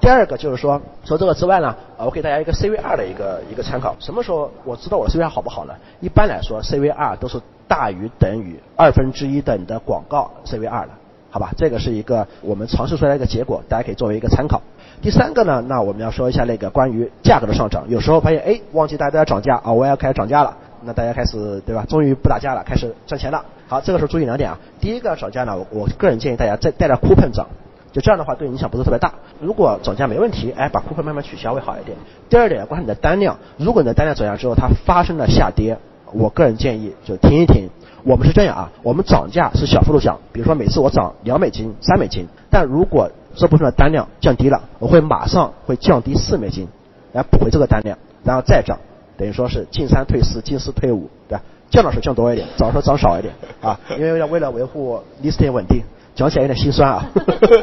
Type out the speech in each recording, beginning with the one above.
第二个就是说，除这个之外呢，呃，我给大家一个 CVR 的一个一个参考。什么时候我知道我 CVR 好不好呢？一般来说，CVR 都是大于等于二分之一的你的广告 CVR 的，好吧？这个是一个我们尝试出来的一个结果，大家可以作为一个参考。第三个呢，那我们要说一下那个关于价格的上涨。有时候发现，哎，忘记大家都要涨价啊，我要开始涨价了，那大家开始对吧？终于不打架了，开始赚钱了。好，这个时候注意两点啊。第一个涨价呢，我我个人建议大家再带着 coupon 涨。就这样的话，对影响不是特别大。如果涨价没问题，哎，把库存慢慢取消会好一点。第二点，观察你的单量，如果你的单量涨价之后它发生了下跌，我个人建议就停一停。我们是这样啊，我们涨价是小幅度涨，比如说每次我涨两美金、三美金，但如果这部分的单量降低了，我会马上会降低四美金来补回这个单量，然后再涨，等于说是进三退四，进四退五，对吧？降的时候降多一点，涨的时候涨少一点啊，因为要为了维护 listing 稳定。讲起来有点心酸啊，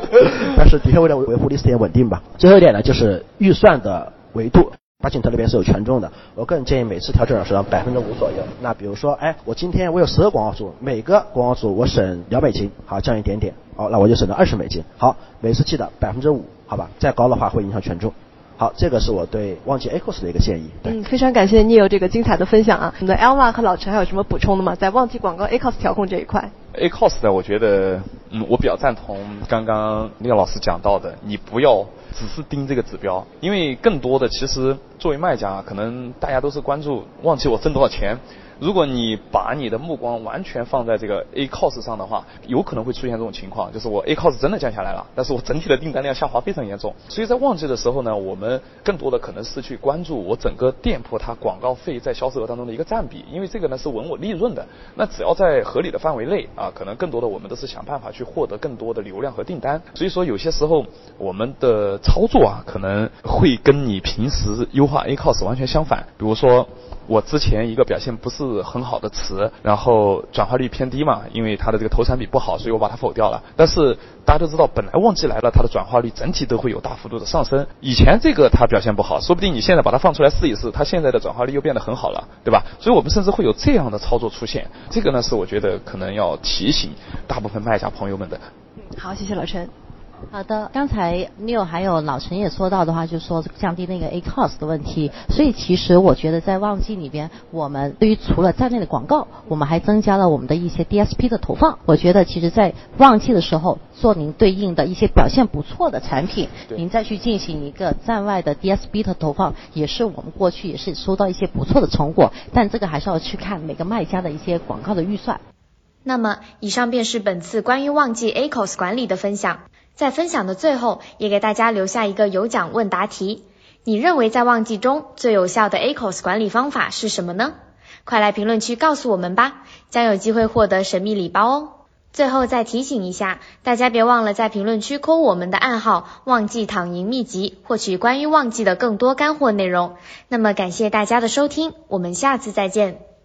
但是的确为了维护历史点稳定吧。最后一点呢，就是预算的维度，巴金特那边是有权重的。我个人建议每次调整的时候百分之五左右。那比如说，哎，我今天我有十个广告组，每个广告组我省两美金，好降一点点，好，那我就省了二十美金。好，每次记得百分之五，好吧，再高的话会影响权重。好，这个是我对忘记 Acos 的一个建议。嗯，非常感谢 Neil 这个精彩的分享啊。我们的 Elva 和老陈还有什么补充的吗？在忘记广告 Acos 调控这一块？Acos 呢，我觉得，嗯，我比较赞同刚刚那个老师讲到的，你不要只是盯这个指标，因为更多的其实作为卖家，可能大家都是关注忘记我挣多少钱。如果你把你的目光完全放在这个 A cos 上的话，有可能会出现这种情况，就是我 A cos 真的降下来了，但是我整体的订单量下滑非常严重。所以在旺季的时候呢，我们更多的可能是去关注我整个店铺它广告费在销售额当中的一个占比，因为这个呢是稳我利润的。那只要在合理的范围内啊，可能更多的我们都是想办法去获得更多的流量和订单。所以说有些时候我们的操作啊，可能会跟你平时优化 A cos 完全相反。比如说。我之前一个表现不是很好的词，然后转化率偏低嘛，因为它的这个投产比不好，所以我把它否掉了。但是大家都知道，本来旺季来了，它的转化率整体都会有大幅度的上升。以前这个它表现不好，说不定你现在把它放出来试一试，它现在的转化率又变得很好了，对吧？所以我们甚至会有这样的操作出现。这个呢是我觉得可能要提醒大部分卖家朋友们的。好，谢谢老陈。好的，刚才 Neil 还有老陈也说到的话，就是说降低那个 A cost 的问题。所以其实我觉得在旺季里边，我们对于除了站内的广告，我们还增加了我们的一些 DSP 的投放。我觉得其实，在旺季的时候做您对应的一些表现不错的产品，您再去进行一个站外的 DSP 的投放，也是我们过去也是收到一些不错的成果。但这个还是要去看每个卖家的一些广告的预算。那么，以上便是本次关于旺季 A cost 管理的分享。在分享的最后，也给大家留下一个有奖问答题。你认为在旺季中最有效的 ACOS 管理方法是什么呢？快来评论区告诉我们吧，将有机会获得神秘礼包哦。最后再提醒一下，大家别忘了在评论区扣我们的暗号“旺季躺赢秘籍”，获取关于旺季的更多干货内容。那么感谢大家的收听，我们下次再见。